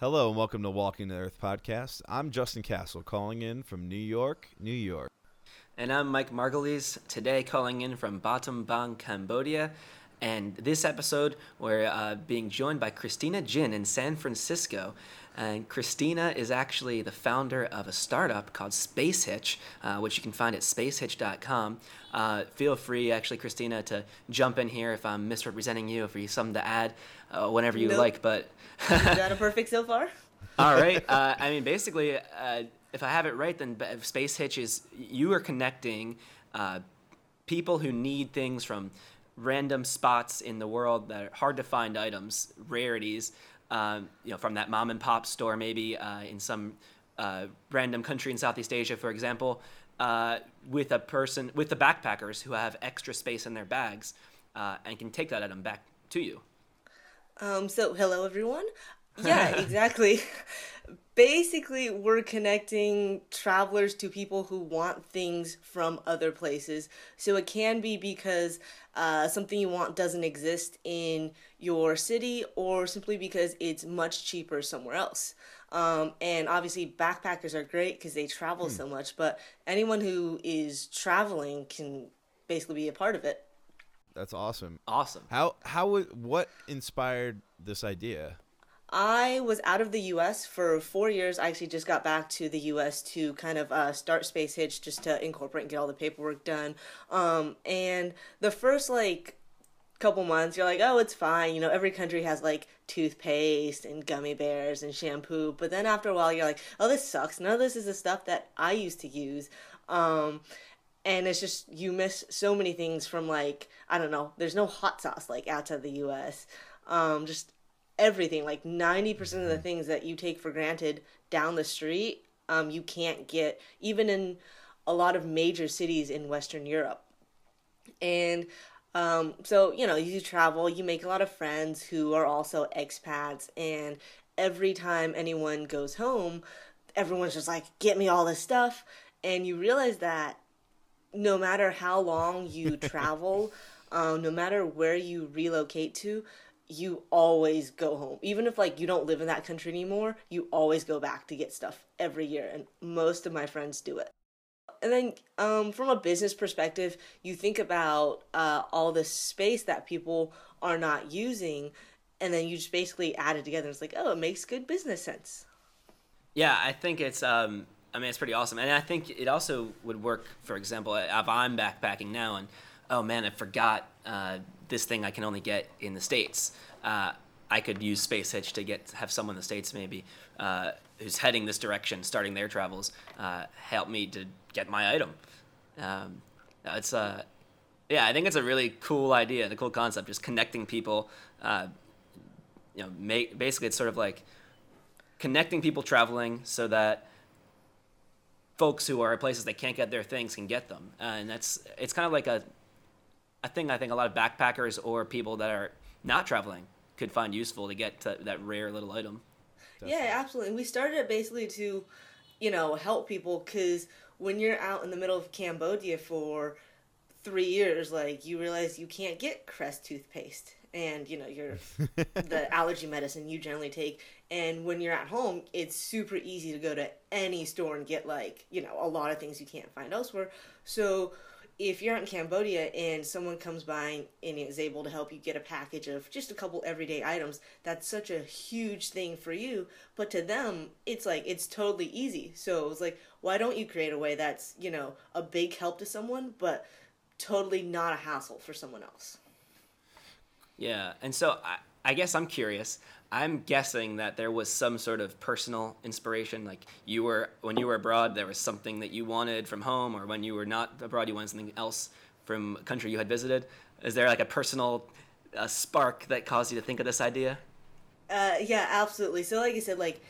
Hello and welcome to Walking the Earth podcast. I'm Justin Castle calling in from New York, New York. And I'm Mike Margulies, today calling in from Battambang, Bang, Cambodia. And this episode, we're uh, being joined by Christina Jin in San Francisco. And Christina is actually the founder of a startup called Space Hitch, uh, which you can find at spacehitch.com. Uh, feel free, actually, Christina, to jump in here if I'm misrepresenting you, if you have something to add, uh, whenever you nope. like. But is that a perfect so far? All right. Uh, I mean, basically, uh, if I have it right, then Space Hitch is you are connecting uh, people who need things from random spots in the world that are hard to find items, rarities, um, you know, from that mom and pop store maybe uh, in some uh, random country in Southeast Asia, for example, uh, with a person with the backpackers who have extra space in their bags uh, and can take that item back to you. Um, so hello everyone. Yeah, exactly basically we're connecting travelers to people who want things from other places. So it can be because uh, something you want doesn't exist in your city or simply because it's much cheaper somewhere else. Um, and obviously backpackers are great because they travel hmm. so much but anyone who is traveling can basically be a part of it. That's awesome. Awesome. How how what inspired this idea I was out of the US for four years. I actually just got back to the US to kind of uh, start Space Hitch just to incorporate and get all the paperwork done. Um, and the first like couple months, you're like, oh, it's fine. You know, every country has like toothpaste and gummy bears and shampoo. But then after a while, you're like, oh, this sucks. None of this is the stuff that I used to use. Um, and it's just you miss so many things from like I don't know. There's no hot sauce like outside the U.S. Um, just everything like 90% of the mm-hmm. things that you take for granted down the street um, you can't get even in a lot of major cities in western europe and um, so you know you travel you make a lot of friends who are also expats and every time anyone goes home everyone's just like get me all this stuff and you realize that no matter how long you travel um, no matter where you relocate to you always go home. Even if like you don't live in that country anymore, you always go back to get stuff every year and most of my friends do it. And then um, from a business perspective, you think about uh, all the space that people are not using and then you just basically add it together. It's like, oh, it makes good business sense. Yeah, I think it's um, I mean, it's pretty awesome. And I think it also would work, for example, if I'm backpacking now and, oh man, I forgot uh, this thing I can only get in the States. Uh, I could use Space Hitch to get have someone in the States maybe uh, who's heading this direction, starting their travels, uh, help me to get my item. Um, it's uh, yeah, I think it's a really cool idea, the cool concept, just connecting people. Uh, you know, make, basically it's sort of like connecting people traveling so that folks who are at places they can't get their things can get them, uh, and that's it's kind of like a a thing I think a lot of backpackers or people that are not traveling could find useful to get to that rare little item. Definitely. Yeah, absolutely. And we started it basically to, you know, help people because when you're out in the middle of Cambodia for three years, like you realize you can't get Crest toothpaste and you know your the allergy medicine you generally take and when you're at home it's super easy to go to any store and get like you know a lot of things you can't find elsewhere so if you're in Cambodia and someone comes by and is able to help you get a package of just a couple everyday items, that's such a huge thing for you. But to them, it's like it's totally easy. So it's like, why don't you create a way that's, you know, a big help to someone, but totally not a hassle for someone else? Yeah. And so I, I guess I'm curious. I'm guessing that there was some sort of personal inspiration. Like you were when you were abroad, there was something that you wanted from home, or when you were not abroad, you wanted something else from a country you had visited. Is there like a personal spark that caused you to think of this idea? Uh, yeah, absolutely. So, like I said, like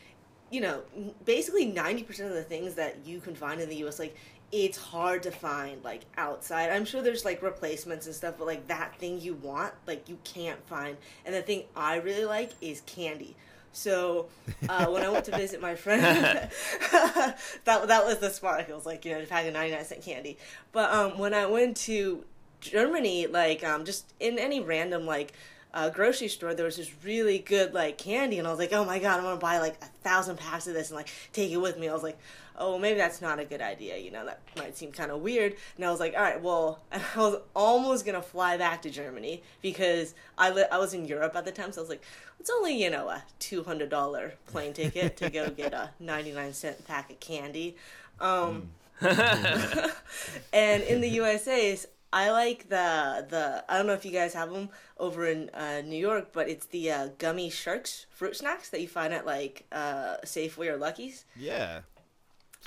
you know, basically ninety percent of the things that you can find in the U.S. like it's hard to find like outside. I'm sure there's like replacements and stuff, but like that thing you want, like you can't find. And the thing I really like is candy. So uh, when I went to visit my friend, that that was the spark. It was like you know, having 99 cent candy. But um, when I went to Germany, like um, just in any random like uh, grocery store, there was this really good like candy, and I was like, oh my god, I'm gonna buy like a thousand packs of this and like take it with me. I was like, oh, maybe that's not a good idea. You know, that might seem kind of weird. And I was like, all right, well, and I was almost gonna fly back to Germany because I li- I was in Europe at the time, so I was like, it's only you know a two hundred dollar plane ticket to go get a ninety nine cent pack of candy. Um, and in the USA, I like the the I don't know if you guys have them over in uh, New York, but it's the uh, gummy sharks fruit snacks that you find at like uh, Safeway or Lucky's. Yeah.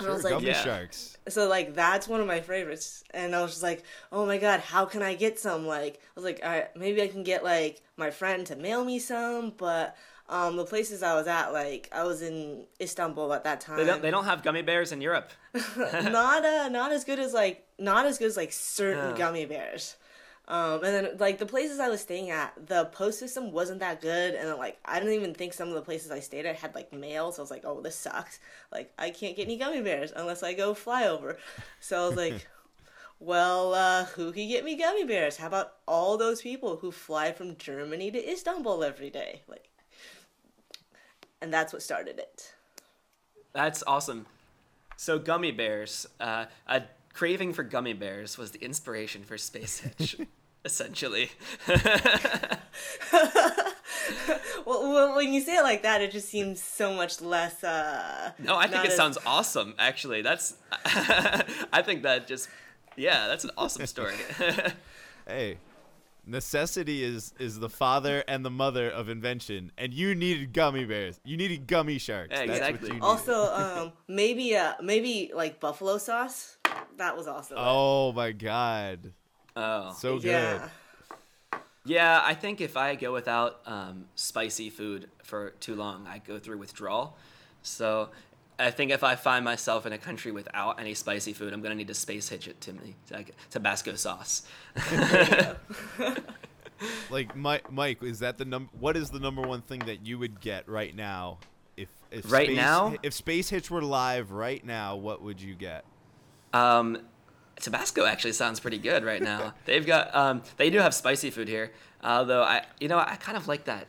And I was like, Yeah. sharks. so like that's one of my favorites, and I was just like, oh my god, how can I get some? Like I was like, all right, maybe I can get like my friend to mail me some, but um, the places I was at, like I was in Istanbul at that time. They don't. They don't have gummy bears in Europe. not uh not as good as like not as good as like certain Yeah. gummy bears. Um, and then like the places I was staying at, the post system wasn't that good, and then like I didn't even think some of the places I stayed at had like mail, so I was like, oh, this sucks. Like I can't get any gummy bears unless I go flyover. So I was like, well, uh, who can get me gummy bears? How about all those people who fly from Germany to Istanbul every day? Like, and that's what started it. That's awesome. So gummy bears, uh, a craving for gummy bears was the inspiration for Space Hitch, essentially. Well, well, when you say it like that, it just seems so much less. Uh, No, I think it as- sounds awesome. Actually, that's. I think that just, yeah, that's an awesome story. Hey, necessity is is the father and the mother of invention, and you needed gummy bears. You needed gummy sharks. Yeah, That's exactly. what you needed. Also, um, maybe uh, maybe like buffalo sauce. That was also. it. oh my god, oh, so good. yeah. yeah. I think if I go without um, spicy food for too long, I go through withdrawal. So. I think if I find myself in a country without any spicy food, I'm gonna need to space hitch it to me, like Tabasco sauce. Like Mike, Mike, is that the num? What is the number one thing that you would get right now? If, if Right Space, now? if Space Hitch were live right now, what would you get? Um, Tabasco actually sounds pretty good right now. They've got um, they do have spicy food here, although I you know I kind of like that.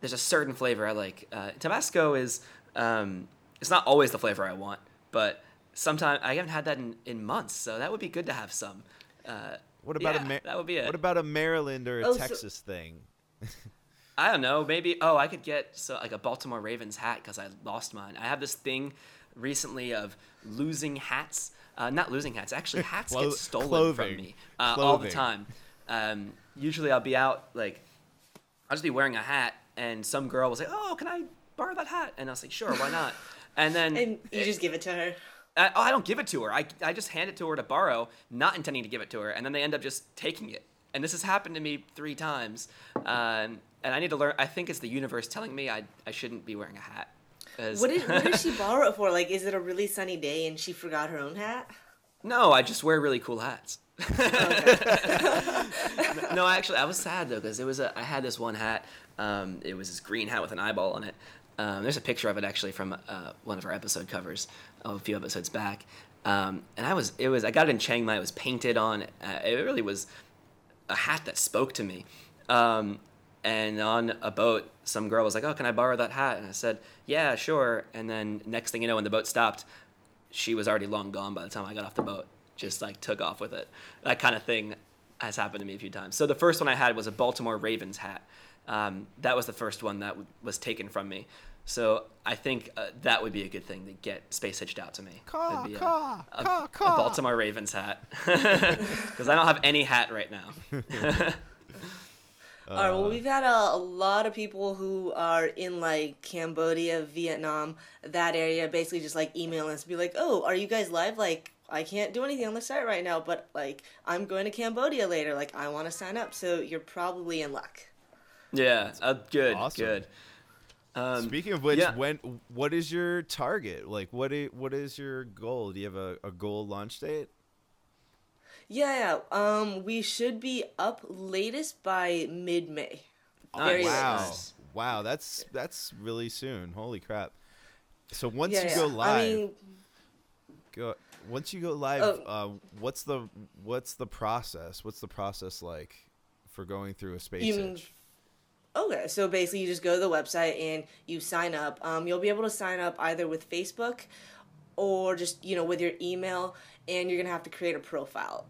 There's a certain flavor I like. Uh, Tabasco is um, it's not always the flavor I want, but sometimes I haven't had that in, in months, so that would be good to have some. Uh, What about Yeah, a Mar- that would be it. What about a Maryland or a Oh, so- Texas thing? I don't know. Maybe oh, I could get so like a Baltimore Ravens hat because I lost mine. I have this thing recently of losing hats. Uh, not losing hats. Actually, hats Clo- get stolen clothing. from me uh, all the time. Um, usually, I'll be out like I'll just be wearing a hat, and some girl will say, "Oh, can I borrow that hat?" And I'll say, "Sure, why not?" And then And you just give it to her. I, oh, I don't give it to her. I, I just hand it to her to borrow, not intending to give it to her, and then they end up just taking it. And this has happened to me three times, um, and I need to learn. I think it's the universe telling me I, I shouldn't be wearing a hat. 'Cause- What did what did she borrow it for? Like, is it a really sunny day and she forgot her own hat? no, I just wear really cool hats. no, actually, I was sad though because it was a. I had this one hat. Um, it was this green hat with an eyeball on it. Um, there's a picture of it actually from uh, one of our episode covers a few episodes back. Um, and I was, it was, I got it in Chiang Mai. It was painted on. Uh, it really was a hat that spoke to me. Um, and on a boat, some girl was like, "Oh, can I borrow that hat?" And I said, "Yeah, sure." And then next thing you know, when the boat stopped, she was already long gone by the time I got off the boat. Just like took off with it. That kind of thing has happened to me a few times. So the first one I had was a Baltimore Ravens hat. Um, that was the first one that w- was taken from me. So I think uh, that would be a good thing to get space hitched out to me. Caw, Would be a- caw, a, caw, a. Baltimore Ravens hat because I don't have any hat right now. All right. Well, we've had a, a lot of people who are in like Cambodia, Vietnam, that area, basically just like email us, be like, "Oh, are you guys live? Like, I can't do anything on the site right now, but like, I'm going to Cambodia later. Like, I want to sign up. So you're probably in luck." Yeah, uh, good, awesome. good. Um, Speaking of which, yeah. when what is your target? Like, what what is your goal? Do you have a, a goal launch date? Yeah, yeah. Um, we should be up latest by mid-May. Nice. Very wow, latest. wow, that's that's really soon. Holy crap! So once Yeah, you yeah. go live, I mean, go once you go live. Oh. Uh, what's the what's the process? What's the process like for going through a space mean? Okay, so basically, you just go to the website and you sign up. Um, you'll be able to sign up either with Facebook or just you know with your email, and you're gonna have to create a profile.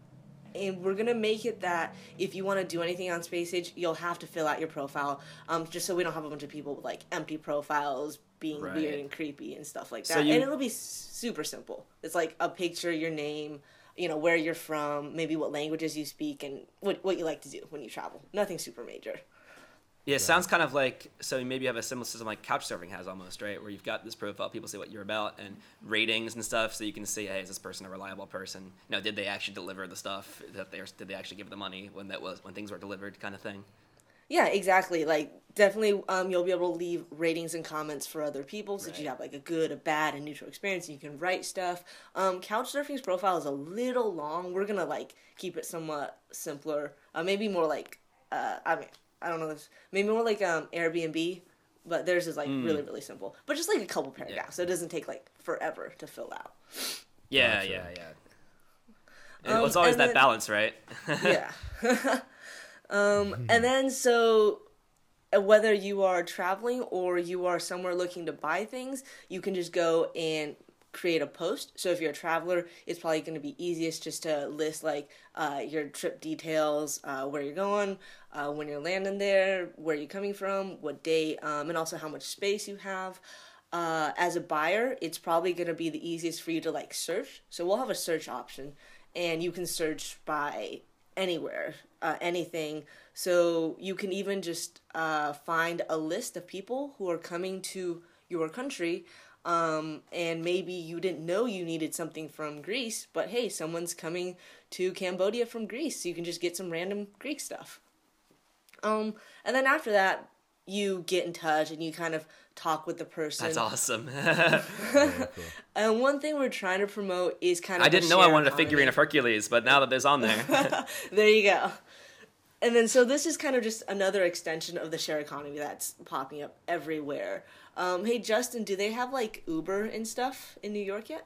And we're gonna make it that if you want to do anything on Space Hitch, you'll have to fill out your profile, um, just so we don't have a bunch of people with like empty profiles being Right. weird and creepy and stuff like that. So you- and it'll be super simple. It's like a picture, your name, you know where you're from, maybe what languages you speak, and what what you like to do when you travel. Nothing super major. Yeah, it sounds kind of like so maybe you have a similar system like Couchsurfing has almost, right? Where you've got this profile, people say what you're about, and ratings and stuff, so you can see, hey, is this person a reliable person? You know, did they actually deliver the stuff that they did they actually give the money when that was when things were delivered, kind of thing. Yeah, exactly. Like definitely, um, you'll be able to leave ratings and comments for other people, so that you have like a good, a bad, and neutral experience. And You can write stuff. Um, Couchsurfing's profile is a little long. We're gonna like keep it somewhat simpler. Uh, maybe more like, uh, I mean, I don't know, if, maybe more like um Airbnb, but theirs is like really, really simple. But just like a couple paragraphs, so it doesn't take like forever to fill out. Yeah, Gotcha. yeah, yeah. And Um, it's always that then- balance, right? yeah. um, and then so uh, whether you are traveling or you are somewhere looking to buy things, you can just go and create a post. So if you're a traveler, it's probably going to be easiest just to list like uh, your trip details, uh, where you're going, uh, when you're landing there, where you're coming from, what date, um, and also how much space you have. Uh, as a buyer, it's probably going to be the easiest for you to like search. So we'll have a search option, and you can search by anywhere, uh, anything. So you can even just uh, find a list of people who are coming to your country. Um, and maybe you didn't know you needed something from Greece, but hey, someone's coming to Cambodia from Greece, so you can just get some random Greek stuff. Um, and then after that, you get in touch and you kind of talk with the person. That's awesome. Very cool. And one thing we're trying to promote is kind of I didn't know I wanted a figurine of Hercules, but now that there's on there, there you go. And then, so this is kind of just another extension of the share economy that's popping up everywhere. Um, hey, Justin, do they have like Uber and stuff in New York yet?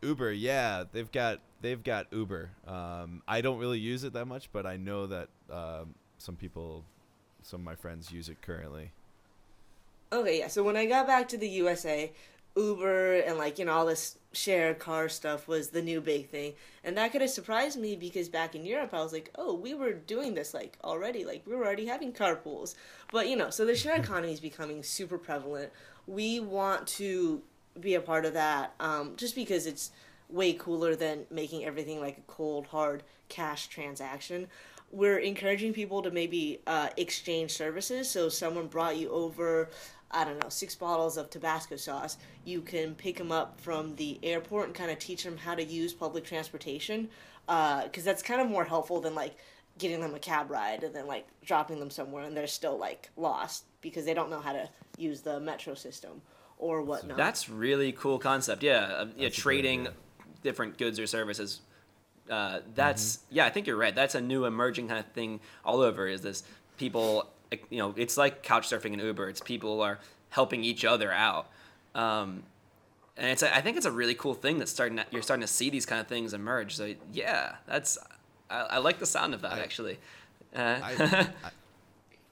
Uber, yeah, they've got they've got Uber. Um, I don't really use it that much, but I know that um, some people, some of my friends use it currently. Okay, yeah. So when I got back to the USA, Uber and like you know all this share car stuff was the new big thing, and that could have surprised me because back in Europe I was like, oh, we were doing this like already, like we were already having carpools. But you know, so the share economy is becoming super prevalent. We want to be a part of that, um, just because it's way cooler than making everything like a cold hard cash transaction we're encouraging people to maybe uh, exchange services. So someone brought you over, I don't know, six bottles of Tabasco sauce. You can pick them up from the airport and kind of teach them how to use public transportation, because that's kind of more helpful than like getting them a cab ride and then like dropping them somewhere and they're still like lost because they don't know how to use the metro system or whatnot. that's really cool concept. Yeah, uh, yeah, That's a great trading different goods or services. Uh, that's yeah, I think you're right. That's a new emerging kind of thing all over. Is this people? You know, it's like couch surfing and Uber. It's people are helping each other out. Um, and it's I think it's a really cool thing that's starting. To, you're starting to see these kind of things emerge. So yeah, that's I, I like the sound of that I- actually. Uh, I, I,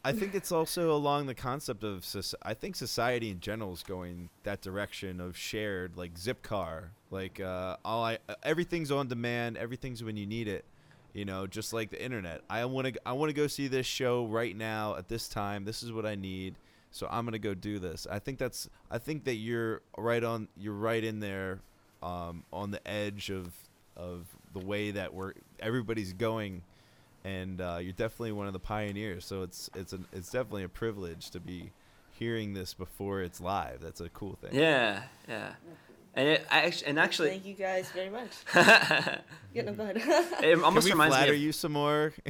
I think it's also along the concept of I think society in general is going that direction of shared like Zipcar, like uh, all I everything's on demand, everything's when you need it, you know, just like the internet. I want to I want to go see this show right now at this time. This is what I need, so I'm gonna go do this. I think that's I think that you're right on you're right in there, um, on the edge of of the way that we're everybody's going and uh, you're definitely one of the pioneers. So it's it's an it's definitely a privilege to be hearing this before it's live. That's a cool thing. yeah, yeah. And it, actually, and actually, Thank you guys very much. Yeah, no, go ahead. it Can we reminds me flatter of, you some more?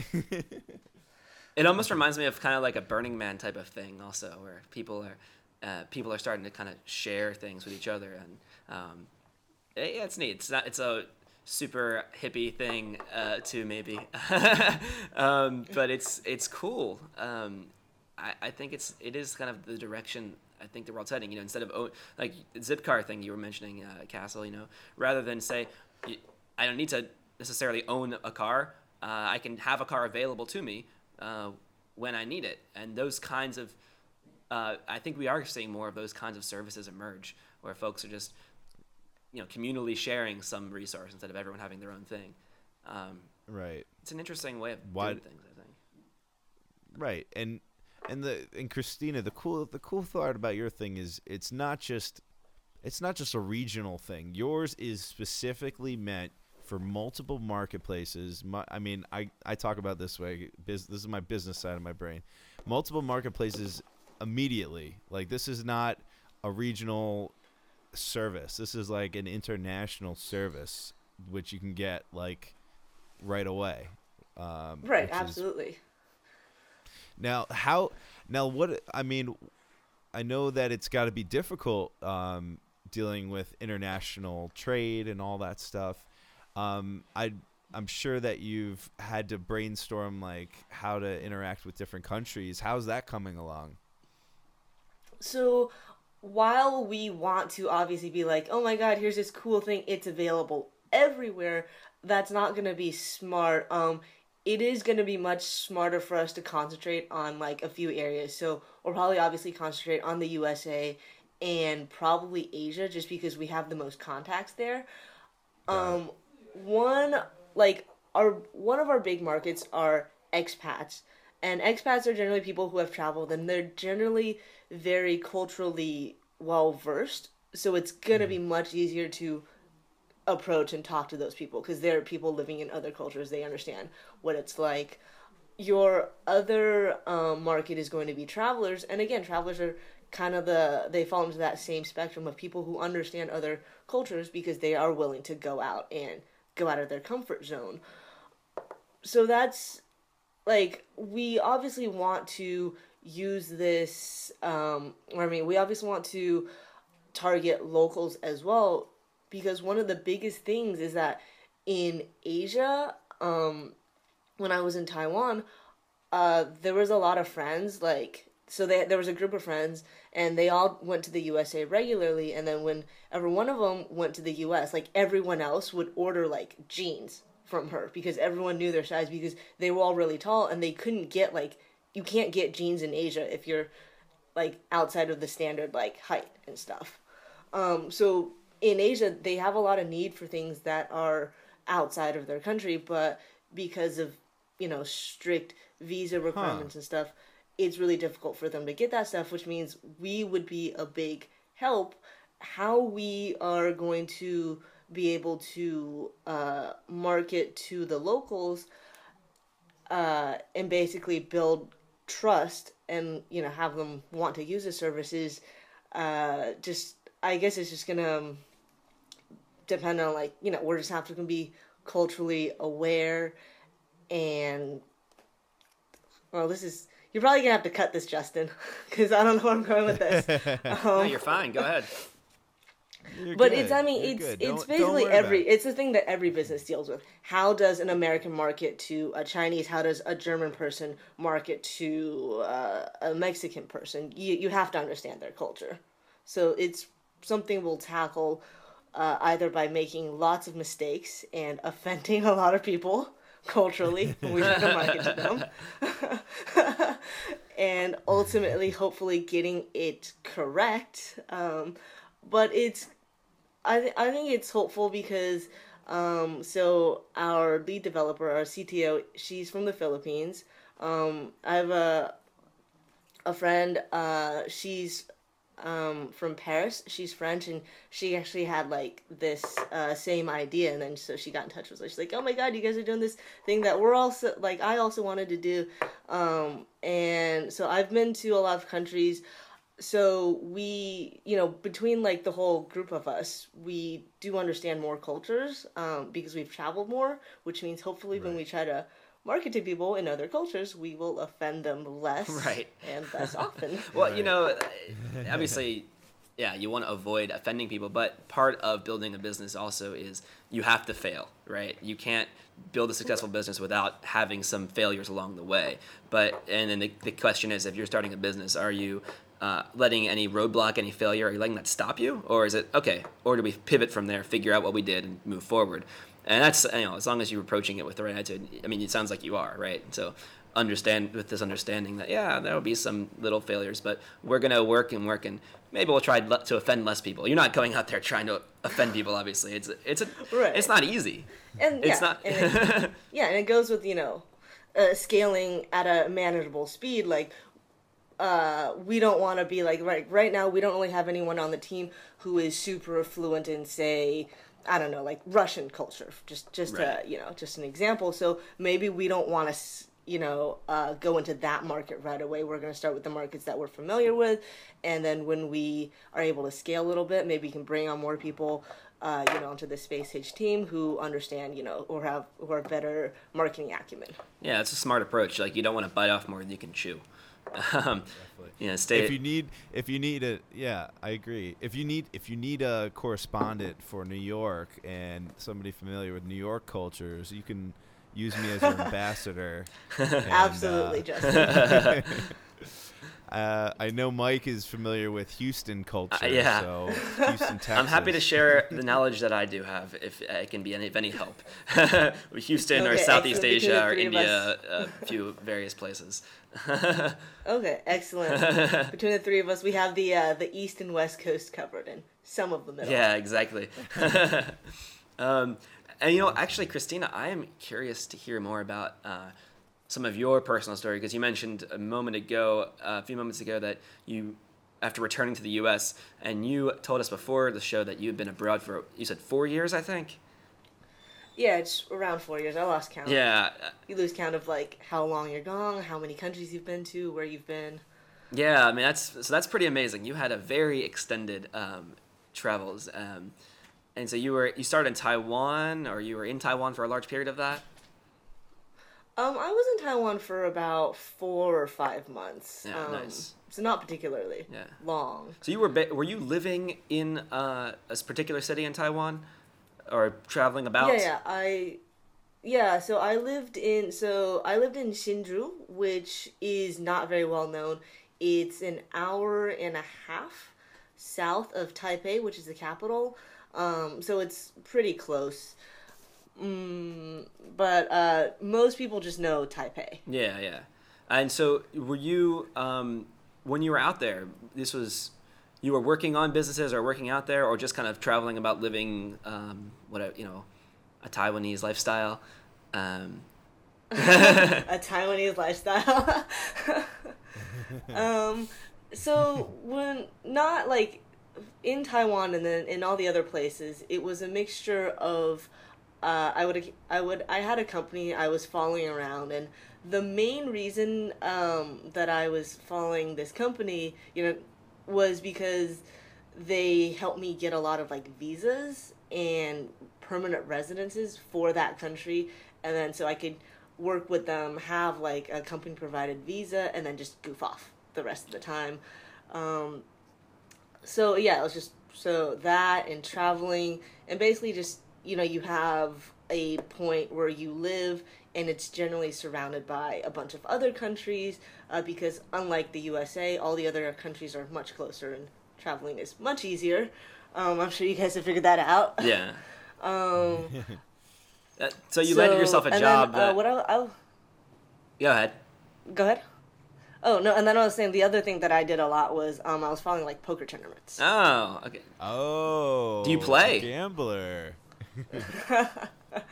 It almost reminds me of kind of like a Burning Man type of thing, also, where people are uh, people are starting to kind of share things with each other, and um, it- yeah, it's neat. It's not it's a super hippie thing uh, too, maybe, um, but it's it's cool. Um, I, I think it's it is kind of the direction I think the world's heading. You know, instead of own, like Zipcar thing you were mentioning, uh, Castle. You know, rather than say I don't need to necessarily own a car. Uh, I can have a car available to me uh, when I need it. And those kinds of, uh, I think we are seeing more of those kinds of services emerge where folks are just, you know, communally sharing some resource instead of everyone having their own thing. Um, right. It's an interesting way of Why- doing things, I think. Right. And and the and Christina, the cool the cool thought about your thing is it's not just it's not just a regional thing. Yours is specifically meant for multiple marketplaces. My, I mean, I, I talk about this way. Biz, this is my business side of my brain. Multiple marketplaces immediately. Like this is not a regional service. This is like an international service, which you can get like right away. Um, Right, which is absolutely. Now, how? Now, what? I mean, I know that it's got to be difficult um, dealing with international trade and all that stuff. Um, I, I'm sure that you've had to brainstorm like how to interact with different countries. How's that coming along? So while we want to obviously be like, oh my god, here's this cool thing, it's available everywhere, that's not gonna be smart. Um, it is gonna be much smarter for us to concentrate on like a few areas. So we'll probably obviously concentrate on the USA and probably Asia just because we have the most contacts there. Um, one like our one of our big markets are expats, and expats are generally people who have traveled, and they're generally very culturally well versed. So it's gonna be much easier to approach and talk to those people because they're people living in other cultures. They understand what it's like. Your other um, market is going to be travelers, and again, travelers are kind of the they fall into that same spectrum of people who understand other cultures because they are willing to go out and go out of their comfort zone. So that's like we obviously want to use this um I mean we obviously want to target locals as well because one of the biggest things is that in Asia um when I was in Taiwan uh there was a lot of friends like so they, there was a group of friends and they all went to the USA regularly and then whenever one of them went to the US like everyone else would order like jeans from her because everyone knew their size because they were all really tall and they couldn't get like you can't get jeans in Asia if you're like outside of the standard like height and stuff. Um, so in Asia, they have a lot of need for things that are outside of their country, but because of you know strict visa requirements and stuff, it's really difficult for them to get that stuff. Which means we would be a big help. How we are going to be able to uh, market to the locals uh, and basically build trust and you know have them want to use the services uh just i guess it's just gonna um, depend on like you know we're just have to be culturally aware and well this is you're probably gonna have to cut this justin because i don't know where i'm going with this no, um, you're fine. Go ahead. You're but good. it's i mean You're it's it's basically every it. it's the thing that every business deals with how does an american market to a chinese how does a german person market to uh, a mexican person you, you have to understand their culture so it's something we'll tackle uh, either by making lots of mistakes and offending a lot of people culturally when we try to market to them and ultimately hopefully getting it correct um, but it's I, th- I think it's hopeful because um, so our lead developer our cto she's from the philippines um, i have a a friend uh, she's um, from paris she's french and she actually had like this uh, same idea and then so she got in touch with us. She's like oh my god you guys are doing this thing that we're also like i also wanted to do. Um, and so i've been to a lot of countries. So we you know between like the whole group of us we do understand more cultures um, because we've traveled more which means hopefully when we try to market to people in other cultures we will offend them less Right. and less often Well, you know, obviously, yeah, you want to avoid offending people, but part of building a business also is you have to fail, right? You can't build a successful business without having some failures along the way. But and then the, the question is, if you're starting a business, are you uh, letting any roadblock, any failure, are you letting that stop you, or is it okay? Or do we pivot from there, figure out what we did, and move forward? And that's you know, as long as you're approaching it with the right attitude. I mean, it sounds like you are, right? So understand with this understanding that yeah, there will be some little failures, but we're gonna work and work and maybe we'll try to offend less people. You're not going out there trying to offend people. Obviously, it's it's a, Right. it's not easy. and It's yeah, not. and it, yeah, and it goes with you know, uh, scaling at a manageable speed. Like, uh, we don't want to be like right right now. We don't really have anyone on the team who is super fluent in say. I don't know, like Russian culture, just just uh, Right. you know, just an example. So maybe we don't want to, you know, uh, go into that market right away. We're going to start with the markets that we're familiar with, and then when we are able to scale a little bit, maybe we can bring on more people, uh, you know, onto the Space Hitch team who understand, you know, or have who are better marketing acumen. Yeah, it's a smart approach. Like you don't want to bite off more than you can chew. Um, you know, stay. if you need if you need a yeah i agree if you need if you need a correspondent for new york and somebody familiar with new york cultures you can use me as your ambassador And, Absolutely, uh, Justin. uh, i know mike is familiar with houston culture yeah. so houston texas I'm happy to share the knowledge that I do have if it can be any, of any help. Houston or Southeast Asia or India, a few various places. okay, excellent. Between the three of us, we have the uh, the east and west coast covered, and some of the middle. Yeah, exactly. um, and you know, actually, Christina, I am curious to hear more about uh, some of your personal story because you mentioned a moment ago, uh, a few moments ago, that you, after returning to the U.S., and you told us before the show that you had been abroad for, you said four years, I think. Yeah, it's around four years. I lost count. Yeah, You lose count of like how long you're gone, how many countries you've been to, where you've been. yeah. I mean, that's so that's pretty amazing. You had a very extended um, travels, um, and so you were you started in Taiwan, or you were in Taiwan for a large period of that. Um, I was in Taiwan for about four or five months. Yeah, um, nice. So not particularly Yeah. long. So you were ba- were you living in uh, a particular city in Taiwan, or traveling about? Yeah, yeah. I yeah, so I lived in so I lived in Hsinchu, which is not very well known. It's an hour and a half south of Taipei, which is the capital. Um, so it's pretty close. Mm, but uh, most people just know Taipei. Yeah, yeah. And so were you um, when you were out there? This was you were working on businesses or working out there, or just kind of traveling about living um, what a, you know a Taiwanese lifestyle. Um, a Taiwanese lifestyle. um, so when not like in Taiwan and then in all the other places, it was a mixture of uh, I would I would I had a company I was following around and the main reason um, that I was following this company, you know, was because they helped me get a lot of like visas and permanent residences for that country and then so I could work with them, have like a company provided visa, and then just goof off the rest of the time. Um, so yeah, it was just so that and traveling, and basically just you know you have a point where you live, and it's generally surrounded by a bunch of other countries uh, because unlike the USA, all the other countries are much closer, and traveling is much easier. Um, I'm sure you guys have figured that out. yeah. Um, That- so you landed yourself a and job. Then, uh, that, what I, I, go ahead. Go ahead. Oh no, and then I was saying the other thing that I did a lot was um, I was following like poker tournaments. Oh, okay. oh Do you play? gambler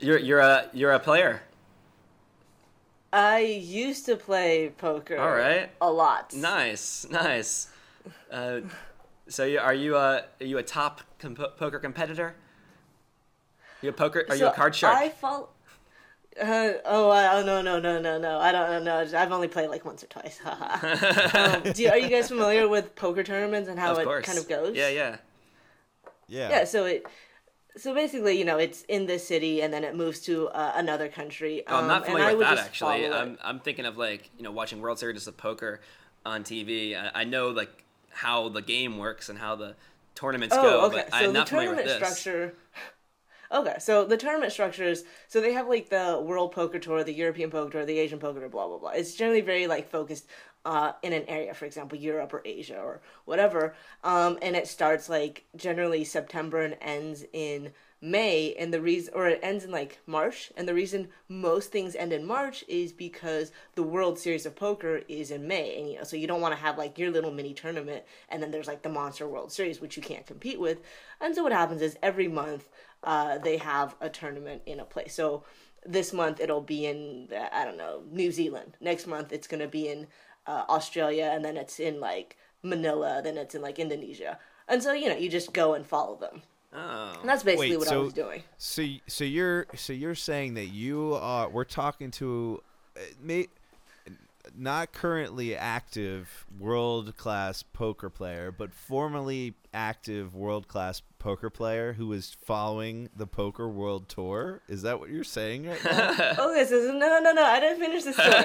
You're you're a you're a player. I used to play poker. All right. A lot. Nice, nice. Uh, so you, are you a are you a top comp- poker competitor? You a poker? Are you a card shark? I follow. Uh, oh, I, oh no no no no no! I don't know. I've only played like once or twice. Um, do, are you guys familiar with poker tournaments and how of it course. kind of goes? Yeah, yeah. yeah Yeah. So it. So basically, you know, it's in this city, and then it moves to uh, another country. Oh, I'm um, not familiar I with that actually. I'm I'm thinking of like you know watching World Series of Poker on TV. I, I know like how the game works and how the tournaments go, Oh, okay. but So I'm not familiar with this. structure. Okay, so the tournament structures. So they have like the World Poker Tour, the European Poker Tour, the Asian Poker Tour, blah blah blah. It's generally very like focused uh, in an area, for example, Europe or Asia or whatever. Um, and it starts like generally September and ends in May. And the reason, or it ends in like March. And the reason most things end in March is because the World Series of Poker is in May. And, you know, so you don't want to have like your little mini tournament and then there's like the Monster World Series, which you can't compete with. And so what happens is every month uh, they have a tournament in a place. So this month it'll be in, I don't know, New Zealand. Next month it's going to be in uh, Australia, and then it's in like Manila, then it's in like Indonesia. And so you know, you just go and follow them. Oh. And that's basically Wait, what I was doing. So so you're so you're saying that you are we're talking to uh, may, not currently active world class poker player, but formerly active world class poker player who is following the poker world tour. Is that what you're saying right now? okay, so no, no, no, no, I didn't finish the story.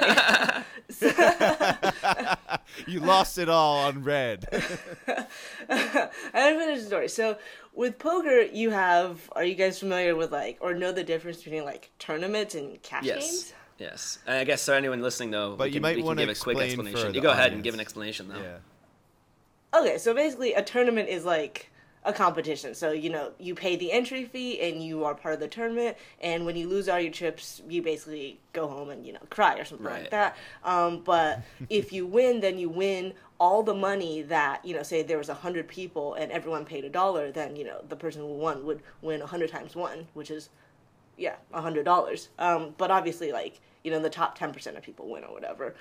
you lost it all on red. I didn't finish the story. So with poker, you have. Are you guys familiar with like, or know the difference between like tournaments and cash Yes. games? Yes. And I guess so. Anyone listening though, But we you can, might wanna give a quick explain explanation. You the go ahead and give an explanation though. Yeah. Okay, so basically, a tournament is like a competition. So you know, you pay the entry fee, and you are part of the tournament. And when you lose all your chips, you basically go home and you know cry or something Right. like that. Um, but if you win, then you win all the money that you know. Say there was a hundred people and everyone paid a dollar, then you know the person who won would win a hundred times one, which is yeah, a hundred dollars. Um, but obviously, like you know, the top ten percent of people win or whatever.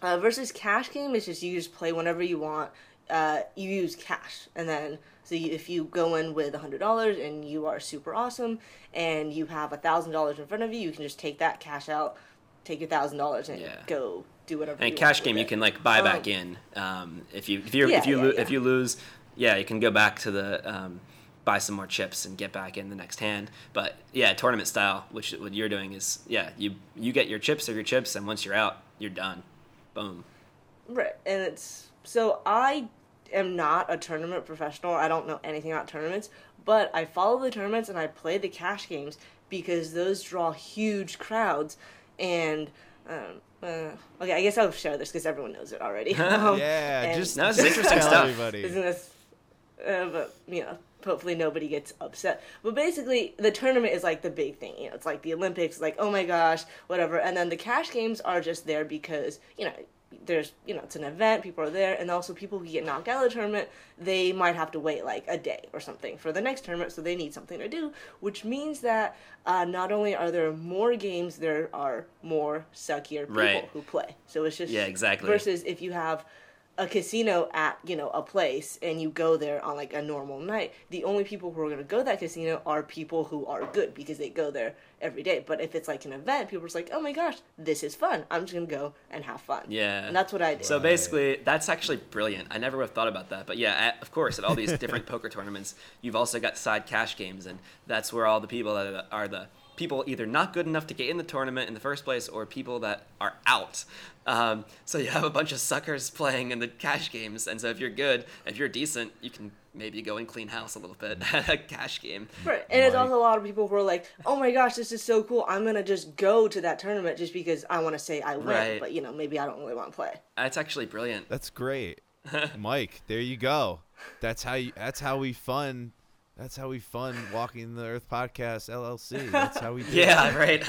Uh, versus cash game is just you just play whenever you want. Uh, you use cash, and then so you, if you go in with a hundred dollars and you are super awesome, and you have a thousand dollars in front of you, you can just take that cash out, take your thousand dollars, and Yeah. go do whatever. And cash game, you can like buy back Um, in. Um, if you if you Yeah, if you yeah, lo- if you lose, yeah, you can go back to the um, buy some more chips and get back in the next hand. But yeah, tournament style, which what you're doing is yeah, you you get your chips or your chips, and once you're out, you're done. Boom. Right, and it's so I am not a tournament professional. I don't know anything about tournaments, but I follow the tournaments and I play the cash games because those draw huge crowds. And um, uh, okay, I guess I'll share this because everyone knows it already. Um, Yeah, and- just No, this is interesting stuff. everybody. isn't this? Uh, but you know, hopefully nobody gets upset. But basically, the tournament is like the big thing. You know, it's like the Olympics. Like, oh my gosh, whatever. And then the cash games are just there because you know. There's, you know, it's an event, people are there, and also people who get knocked out of the tournament, they might have to wait like a day or something for the next tournament, so they need something to do, which means that uh, not only are there more games, there are more suckier people Right. who play. So it's just Yeah, exactly. Versus if you have a casino at you know a place and you go there on like a normal night the only people who are going to go to that casino are people who are good because they go there every day but if it's like an event people are just like oh my gosh this is fun i'm just to go and have fun Yeah. and that's what i do. So basically, that's actually brilliant. I never would have thought about that. But yeah, at, of course, at all these different poker tournaments, you've also got side cash games, and that's where all the people that are the, are the people either not good enough to get in the tournament in the first place, or people that are out. Um, so you have a bunch of suckers playing in the cash games, and so if you're good, if you're decent, you can maybe go and clean house a little bit at a cash game. Right. And it's Mike. also a lot of people who are like, "Oh my gosh, this is so cool! I'm gonna just go to that tournament just because I want to say I win." Right. But you know, maybe I don't really want to play. That's actually brilliant. That's great, Mike. There you go. That's how you. That's how we fun. That's how we fun walking the Earth podcast LLC. That's how we. Do it. Yeah, right.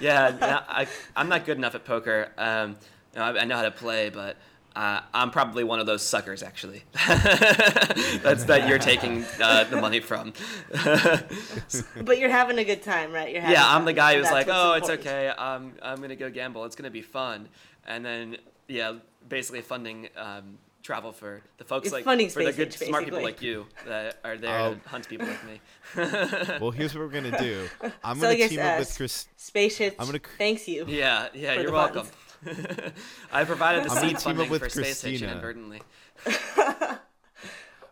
yeah, no, I, I'm not good enough at poker. Um, you know, I, I know how to play, but uh, I'm probably one of those suckers, actually. That's that you're taking uh, the money from. But you're having a good time, right? You're having yeah, I'm the guy who's like, what's oh, it's okay. I'm I'm gonna go gamble. It's gonna be fun, and then yeah, basically funding. Um, travel for the folks It's like for the good age, smart people like you that are there Oh. to hunt people like me Well, here's what we're gonna do. I'm So gonna guess, team uh, up with Chris. Space Hitch. I'm gonna Thanks you. Yeah, yeah, you're welcome. funds. I provided the I'm seed team up funding with for Space Hitch Christina. inadvertently.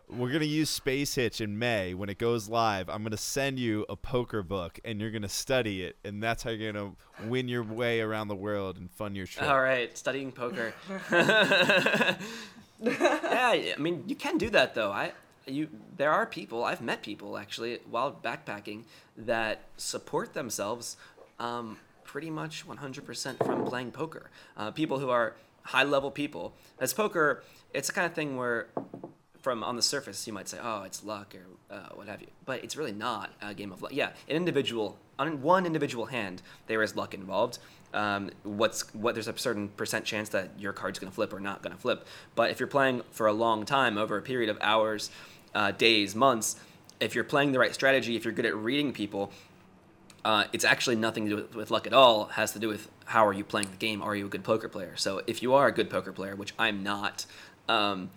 We're gonna use Space Hitch in May when it goes live. I'm gonna send you a poker book, and you're gonna study it, and that's how you're gonna win your way around the world and fund your trip. All right, studying poker. yeah, I mean, you can do that though. I you there are people I've met people actually while backpacking that support themselves um, pretty much 100% from playing poker. Uh, people who are high level people. As poker, it's the kind of thing where from on the surface you might say, oh, it's luck or uh, what have you, but it's really not a game of luck. Yeah, an individual on one individual hand there is luck involved. Um, what's what there's a certain percent chance that your card's going to flip or not going to flip. But if you're playing for a long time over a period of hours, uh, days, months, if you're playing the right strategy, if you're good at reading people, uh, it's actually nothing to do with, with, luck at all. It has to do with how are you playing the game? Are you a good poker player? So if you are a good poker player, which I'm not, um,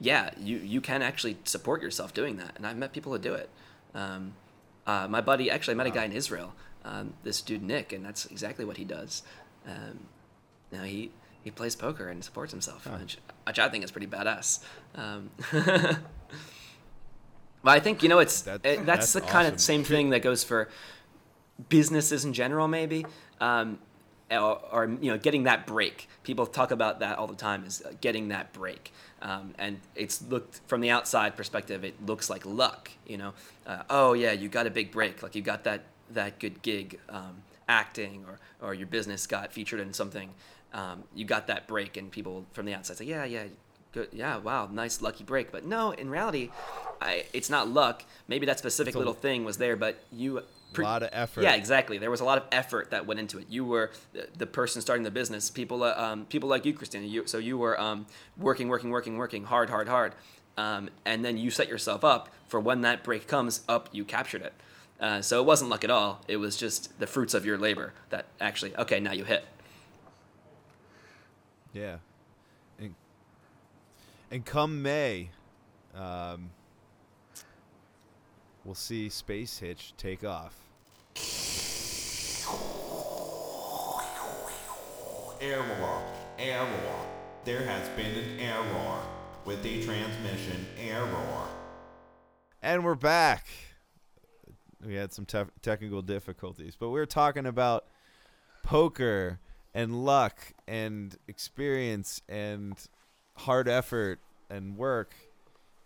yeah, you you can actually support yourself doing that. And I've met people who do it. Um, uh, my buddy actually I met a guy in Israel um, this dude Nick, and that's exactly what he does. Um, now he he plays poker and supports himself, huh. which, which, I think is pretty badass. Um, but I think you know it's that's, it, that's, that's the awesome. kind of same thing that goes for businesses in general, maybe. Um, or, or, you know, getting that break. People talk about that all the time. Is getting that break, um, and it's looked from the outside perspective. It looks like luck. You know, uh, oh yeah, you got a big break. Like you got that that good gig um, acting or, or your business got featured in something, um, you got that break and people from the outside say, yeah, yeah, good, yeah, wow, nice lucky break. But no, in reality, I, it's not luck. Maybe that specific little thing was there, but you a lot of effort. Yeah, exactly. There was a lot of effort that went into it. You were the, the person starting the business. People, uh, um, people like you, Christina. You, so you were um, working, working, working, working hard, hard, hard, um, and then you set yourself up for when that break comes. Up, you captured it. Uh, so it wasn't luck at all. It was just the fruits of your labor that actually, okay, now you hit. Yeah. And, and come May, um, we'll see Space Hitch take off. Error, error. There has been an error with the transmission error. And we're back we had some te- technical difficulties, but we are talking about poker and luck and experience and hard effort and work.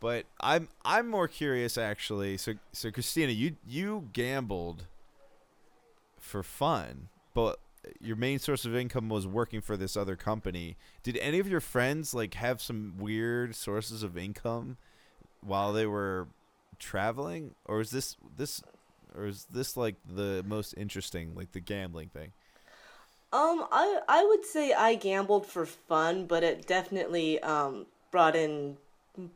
But I'm I'm more curious actually. So so Christina, you you gambled for fun, but your main source of income was working for this other company. Did any of your friends like have some weird sources of income while they were traveling or is this this or is this like the most interesting, like the gambling thing? Um, I I would say I gambled for fun, but it definitely um brought in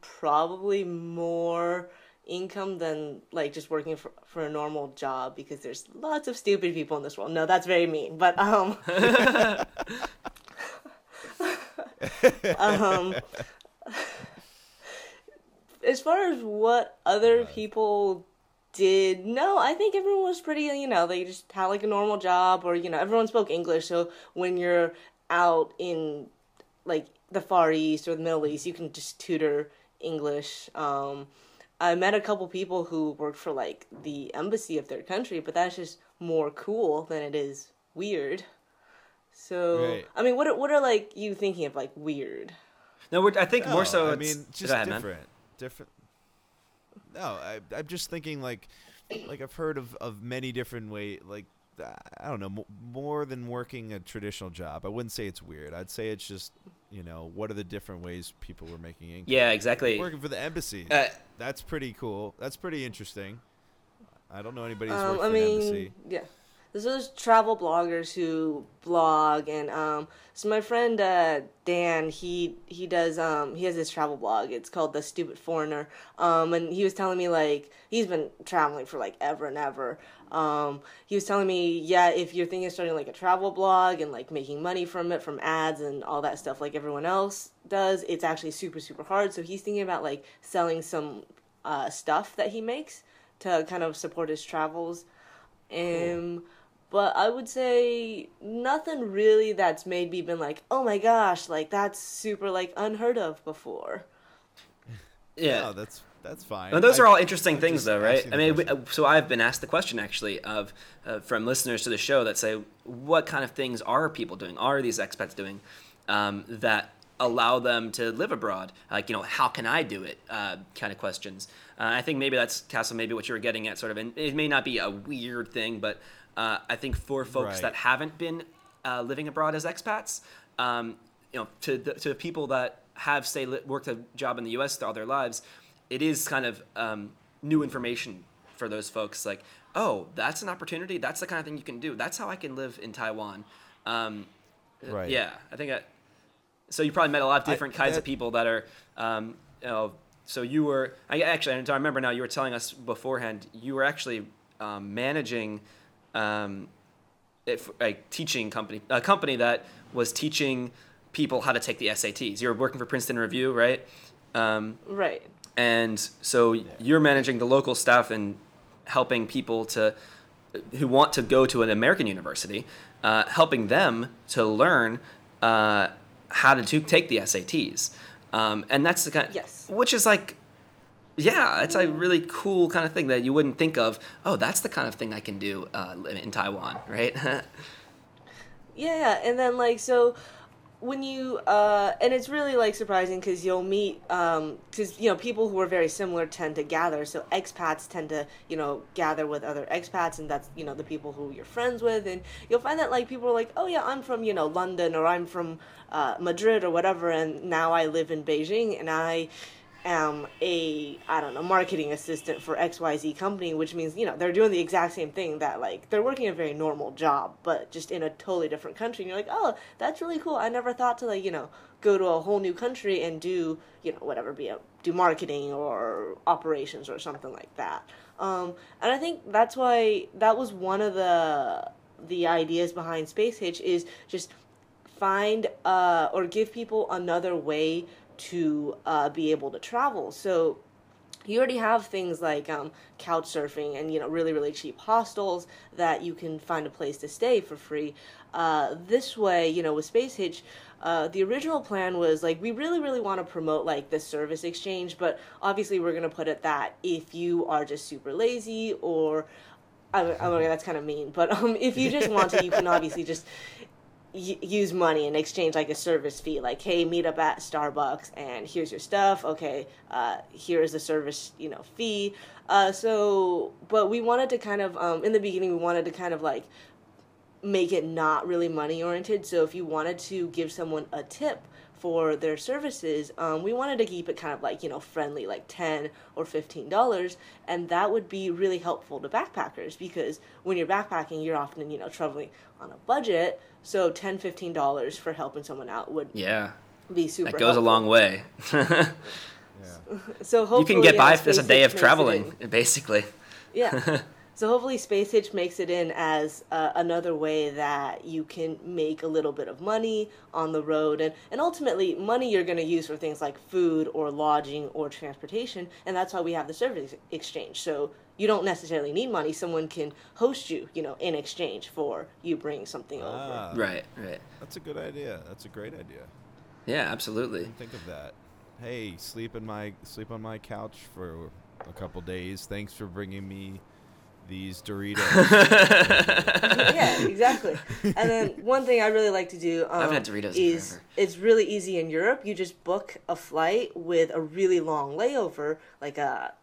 probably more income than like just working for, for a normal job because there's lots of stupid people in this world. No, that's very mean, but um um as far as what other people did no i think everyone was pretty you know they just had like a normal job or you know everyone spoke english so when you're out in like the far east or the middle east you can just tutor english um, i met a couple people who worked for like the embassy of their country but that's just more cool than it is weird so right. i mean what are, what are like you thinking of like weird no i think more so i mean just ahead, different man. different no, I, I'm just thinking like, like I've heard of, of many different way like I don't know more than working a traditional job. I wouldn't say it's weird. I'd say it's just you know what are the different ways people were making income. Yeah, exactly. Working for the embassy. Uh, That's pretty cool. That's pretty interesting. I don't know anybody who's um, worked I for mean, an embassy. Yeah. There's those travel bloggers who blog, and um, so my friend uh, Dan, he he does um, he has this travel blog. It's called The Stupid Foreigner, um, and he was telling me like he's been traveling for like ever and ever. Um, he was telling me, yeah, if you're thinking of starting like a travel blog and like making money from it, from ads and all that stuff, like everyone else does, it's actually super super hard. So he's thinking about like selling some uh, stuff that he makes to kind of support his travels. Um, cool but I would say nothing really that's made me been like, oh my gosh, like that's super like unheard of before. Yeah, no, that's that's fine. And those I, are all interesting I'm things, though, right? I mean, we, so I've been asked the question actually of uh, from listeners to the show that say, what kind of things are people doing? Are these expats doing um, that allow them to live abroad? Like, you know, how can I do it? Uh, kind of questions. Uh, I think maybe that's Castle, maybe what you were getting at, sort of. And it may not be a weird thing, but uh, I think for folks right. that haven't been uh, living abroad as expats, um, you know, to the, to people that have say worked a job in the U.S. all their lives, it is kind of um, new information for those folks. Like, oh, that's an opportunity. That's the kind of thing you can do. That's how I can live in Taiwan. Um, Right. Yeah, I think that. So you probably met a lot of I- different kinds that- of people that are, um, you know. So you were. I actually, I remember now. You were telling us beforehand. You were actually um, managing, um, if, a teaching company, a company that was teaching people how to take the SATs. You were working for Princeton Review, right? Um, Right. and so you're managing the local staff and helping people to who want to go to an American university, uh, helping them to learn uh, how to, to take the SATs. Um, and that's the kind, Yes. which is like, yeah, it's a really cool kind of thing that you wouldn't think of. Oh, that's the kind of thing I can do uh, in Taiwan, right? Yeah, and then like so when you uh and it's really like surprising because you'll meet um because you know people who are very similar tend to gather so expats tend to you know gather with other expats and that's you know the people who you're friends with and you'll find that like people are like oh yeah i'm from you know london or i'm from uh, madrid or whatever and now i live in beijing and i am a I don't know marketing assistant for XYZ company, which means you know they're doing the exact same thing that like they're working a very normal job, but just in a totally different country. And you're like, oh, that's really cool. I never thought to like you know go to a whole new country and do you know whatever be a, do marketing or operations or something like that. Um, and I think that's why that was one of the the ideas behind Space Hitch is just find uh, or give people another way to uh, be able to travel. So you already have things like um, couch surfing and you know really really cheap hostels that you can find a place to stay for free. Uh, this way, you know, with Space Hitch, uh, the original plan was like we really really want to promote like the service exchange, but obviously we're gonna put it that if you are just super lazy or I, I mean, that's kind of mean, but um, if you just want to, you can obviously just y- use money and exchange like a service fee like hey meet up at starbucks and here's your stuff. Okay uh, here's the service you know fee. Uh, so but we wanted to kind of um, in the beginning we wanted to kind of like make it not really money oriented. So if you wanted to give someone a tip for their services um, we wanted to keep it kind of like you know friendly like 10 or 15 dollars. And that would be really helpful to backpackers because when you're backpacking you're often you know traveling on a budget so 10 15 dollars for helping someone out would yeah, be super that goes a long way. so hopefully you can get by if there's a day of traveling, basically. Yeah. so hopefully Space Hitch makes it in as uh, another way that you can make a little bit of money on the road and, and ultimately money you're going to use for things like food or lodging or transportation and that's why we have the service exchange. So you don't necessarily need money. Someone can host you, you know, in exchange for you bringing something over. Ah, Right, right. That's a good idea. That's a great idea. Yeah, absolutely. Think of that. Hey, sleep in my sleep on my couch for a couple days. Thanks for bringing me these Doritos. yeah, exactly. And then one thing I really like to do um, haven't had Doritos is forever. it's really easy in Europe. You just book a flight with a really long layover, like a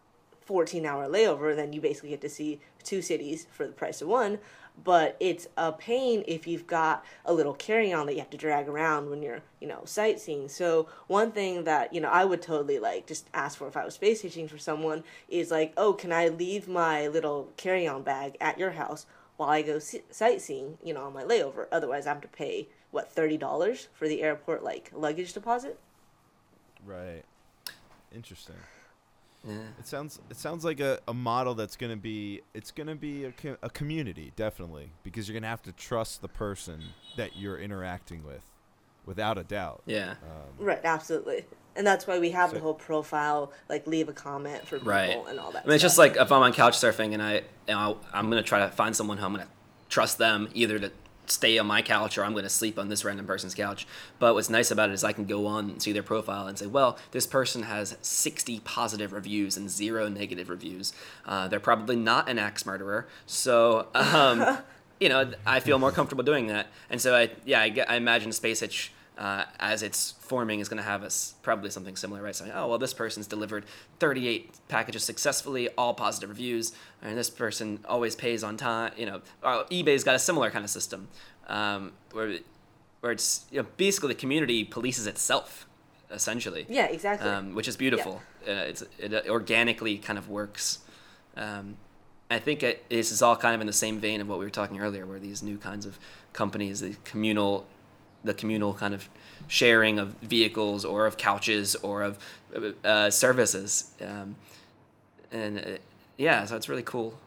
14 hour layover, and then you basically get to see two cities for the price of one. But it's a pain if you've got a little carry on that you have to drag around when you're, you know, sightseeing. So one thing that, you know, I would totally like just ask for if I was space hitching for someone is like, oh, can I leave my little carry on bag at your house while I go sightseeing, you know, on my layover? Otherwise, I have to pay, what, $30 for the airport, like, luggage deposit? right. Interesting. Yeah. It sounds it sounds like a, a model that's gonna be it's gonna be a, co- a community definitely because you're gonna have to trust the person that you're interacting with, without a doubt. Yeah. Um, Right, absolutely. And that's why we have the whole profile, like leave a comment for people Right. and all that. I mean, it's just like if I'm on couch surfing and I, you know, I'm gonna try to find someone who I'm gonna trust them either to stay on my couch or I'm gonna sleep on this random person's couch. But what's nice about it is I can go on and see their profile and say, well, this person has 60 positive reviews and zero negative reviews. Uh, they're probably not an axe murderer, so. Um, you know, I feel more comfortable doing that, and so I, yeah, I, I imagine Space Hitch uh, as it's forming is going to have us probably something similar, right? Saying, oh, well, this person's delivered 38 packages successfully, all positive reviews, and this person always pays on time. You know, uh, eBay's got a similar kind of system um, where, where it's you know, basically the community polices itself, essentially. Yeah, exactly. Um, which is beautiful. Uh, it's it organically kind of works. Um, I think it, this is all kind of in the same vein of what we were talking earlier, where these new kinds of companies, the communal, the communal kind of sharing of vehicles or of couches or of uh, services, um, and uh, yeah, so it's really cool.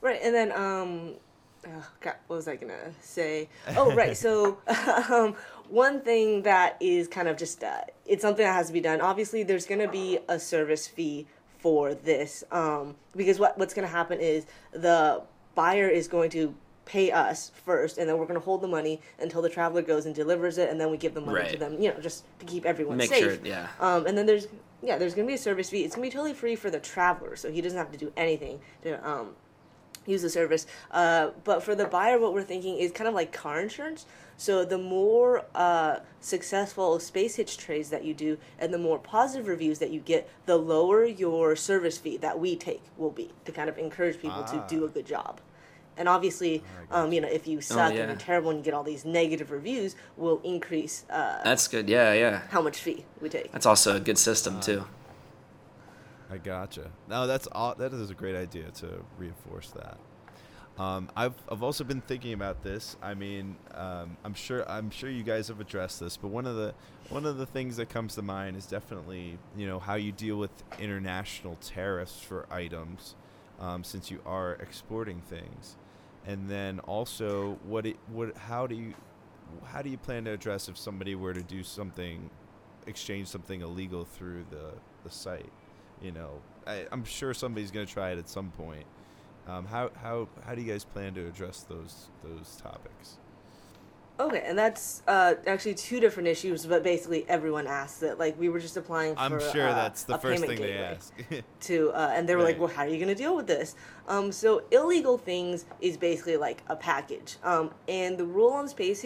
Right, and then um, oh, God, what was I gonna say? Oh, right. So, um, one thing that is kind of just uh, it's something that has to be done. Obviously, there's gonna be a service fee for this um, because what what's gonna happen is the buyer is going to pay us first, and then we're going to hold the money until the traveler goes and delivers it, and then we give the money Right. to them. You know, just to keep everyone Make safe. sure, yeah. Um, and then there's yeah, there's going to be a service fee. It's going to be totally free for the traveler, so he doesn't have to do anything to um, use the service. Uh, but for the buyer, what we're thinking is kind of like car insurance. So the more uh, successful space hitch trades that you do, and the more positive reviews that you get, the lower your service fee that we take will be to kind of encourage people Ah. to do a good job. And obviously, um, you know, if you suck yeah. and you're terrible and you get all these negative reviews, will increase uh, That's good. Yeah, yeah. how much fee we take. That's also a good system too. I gotcha. No, that's all. that is a great idea to reinforce that. Um, I've I've also been thinking about this. I mean, um, I'm sure I'm sure you guys have addressed this, but one of the one of the things that comes to mind is definitely you know how you deal with international tariffs for items, um, since you are exporting things, and then also what it what how do you how do you plan to address if somebody were to do something, exchange something illegal through the the site? you know, I, I'm sure somebody's going to try it at some point. Um, how how how do you guys plan to address those those topics? Okay, and that's uh, actually two different issues, but basically everyone asked it. Like we were just applying for. I'm sure uh, that's the a first payment thing they ask. To uh, and they were like, "Well, how are you going to deal with this?" Um, so illegal things is basically like a package, um, and the rule on Space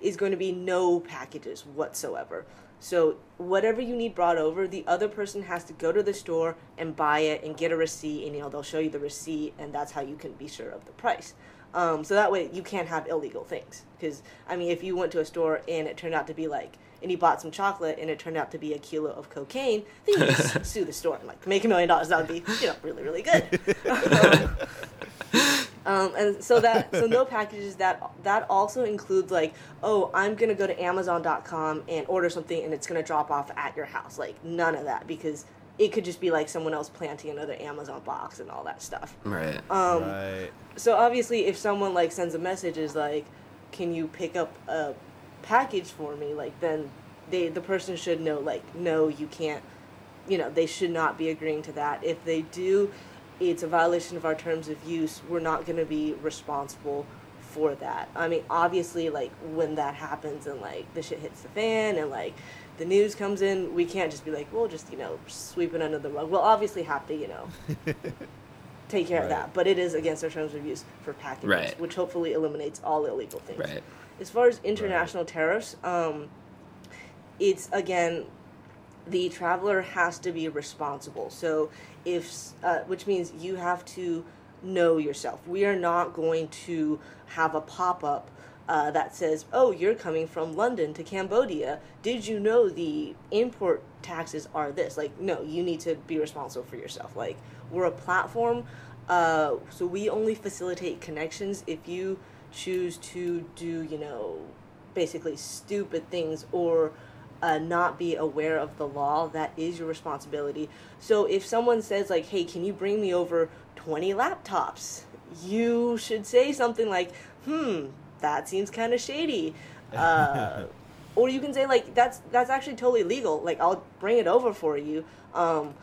is going to be no packages whatsoever. So whatever you need brought over, the other person has to go to the store and buy it and get a receipt, and you know they'll show you the receipt, and that's how you can be sure of the price. Um, so that way you can't have illegal things. Because I mean, if you went to a store and it turned out to be like, and you bought some chocolate and it turned out to be a kilo of cocaine, then you just sue the store and like make a million dollars. That would be you know really really good. Um, and so that so no packages that that also includes like oh I'm gonna go to Amazon.com and order something and it's gonna drop off at your house like none of that because it could just be like someone else planting another Amazon box and all that stuff. Right. Um, right. so obviously, if someone like sends a message is like, "Can you pick up a package for me?" Like then they the person should know like, no, you can't. You know, they should not be agreeing to that. If they do, it's a violation of our terms of use. We're not going to be responsible for that. I mean, obviously, like when that happens and like the shit hits the fan and like the news comes in, we can't just be like, we'll just you know sweep it under the rug. We'll obviously have to you know take care of that. But it is against our terms of use for packages, Right. which hopefully eliminates all illegal things. Right. As far as international tariffs, um, it's again, the traveler has to be responsible. So if, uh, which means you have to know yourself. We are not going to have a pop up. Uh, that says, "Oh, you're coming from London to Cambodia. Did you know the import taxes are this?" Like, no, you need to be responsible for yourself. Like, we're a platform, uh, so we only facilitate connections. If you choose to do, you know, basically stupid things or uh, not be aware of the law, that is your responsibility. So if someone says like, "Hey, can you bring me over 20 laptops?" You should say something like, "Hmm, that seems kind of shady." Uh, or you can say like, "That's that's actually totally legal. Like, I'll bring it over for you." Um,